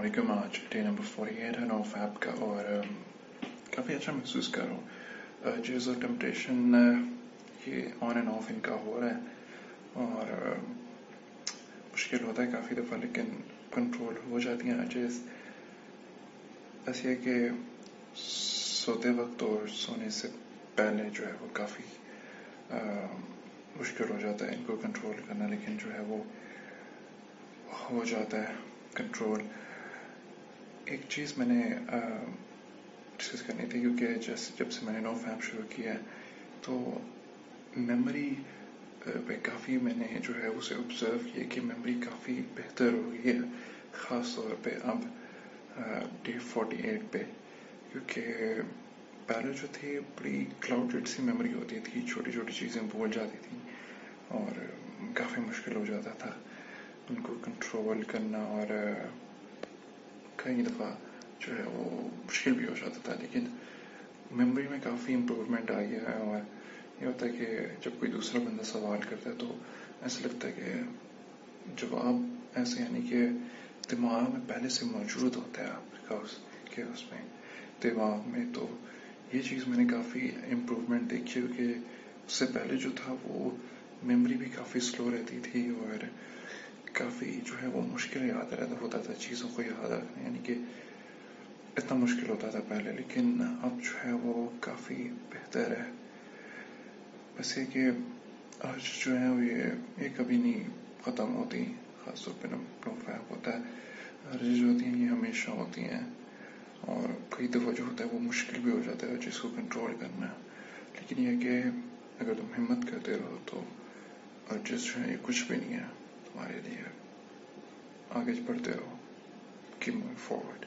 علیکم آج day number forty eight ہے نو فیب کا اور کافی اچھا محسوس کر رہا ہوں جیز اور ٹمپٹیشن یہ آن اینڈ آف ان کا ہو رہا ہے اور مشکل ہوتا ہے کافی دفعہ لیکن کنٹرول ہو جاتی ہیں جیز ایسے ہے کہ سوتے وقت اور سونے سے پہلے جو ہے وہ کافی مشکل ہو جاتا ہے ان کو کنٹرول کرنا لیکن جو ہے وہ ہو جاتا ہے کنٹرول ایک چیز میں نے ڈسکس کرنی تھی، کیونکہ جیسے جب سے میں نے نو فیم شروع کیا ہے، تو میموری پہ کافی میں نے جو ہے اسے آبزرو کیا کہ میموری کافی بہتر ہو گئی ہے، خاص طور پہ اب ڈے فورٹی ایٹ پہ، کیونکہ پہلے جو تھی بڑی کلاؤڈیڈ سی میموری ہوتی تھی، چھوٹی چھوٹی چیزیں بھول جاتی تھیں اور کافی مشکل ہو جاتا تھا، ان کو کنٹرول کرنا اور کئی دفعہ جو ہے وہ مشکل بھی ہو جاتا تھا، لیکن میموری میں کافی امپروومنٹ آئی ہے اور یہ ہوتا ہے کہ جب کوئی دوسرا بندہ سوال کرتا ہے تو ایسا لگتا ہے کہ جواب ایسے یعنی کہ دماغ میں پہلے سے موجود ہوتا ہے آپ کا اس کے اس میں، دماغ میں۔ تو یہ چیز میں نے کافی امپروومنٹ دیکھی کیونکہ اس سے پہلے جو تھا وہ میموری بھی کافی سلو رہتی تھی اور کافی جو ہے وہ مشکل یاد رہتا ہوتا تھا، چیزوں کو یاد رکھنا یعنی کہ اتنا مشکل ہوتا تھا پہلے، لیکن اب جو ہے وہ کافی بہتر ہے۔ بس یہ کہ آج جو ہے وہ یہ کبھی نہیں ختم ہوتی، خاص طور پہ فیپ ہوتا ہے جو ہوتی ہیں، یہ ہمیشہ ہوتی ہیں۔ اور کئی دفعہ جو ہوتا ہے وہ مشکل بھی ہو جاتا ہے، جس کو کنٹرول کرنا۔ لیکن یہ کہ اگر تم ہمت کرتے رہو تو جس جو ہے یہ کچھ بھی نہیں ہے۔ my dear. I'll get Porteo. Keep moving forward.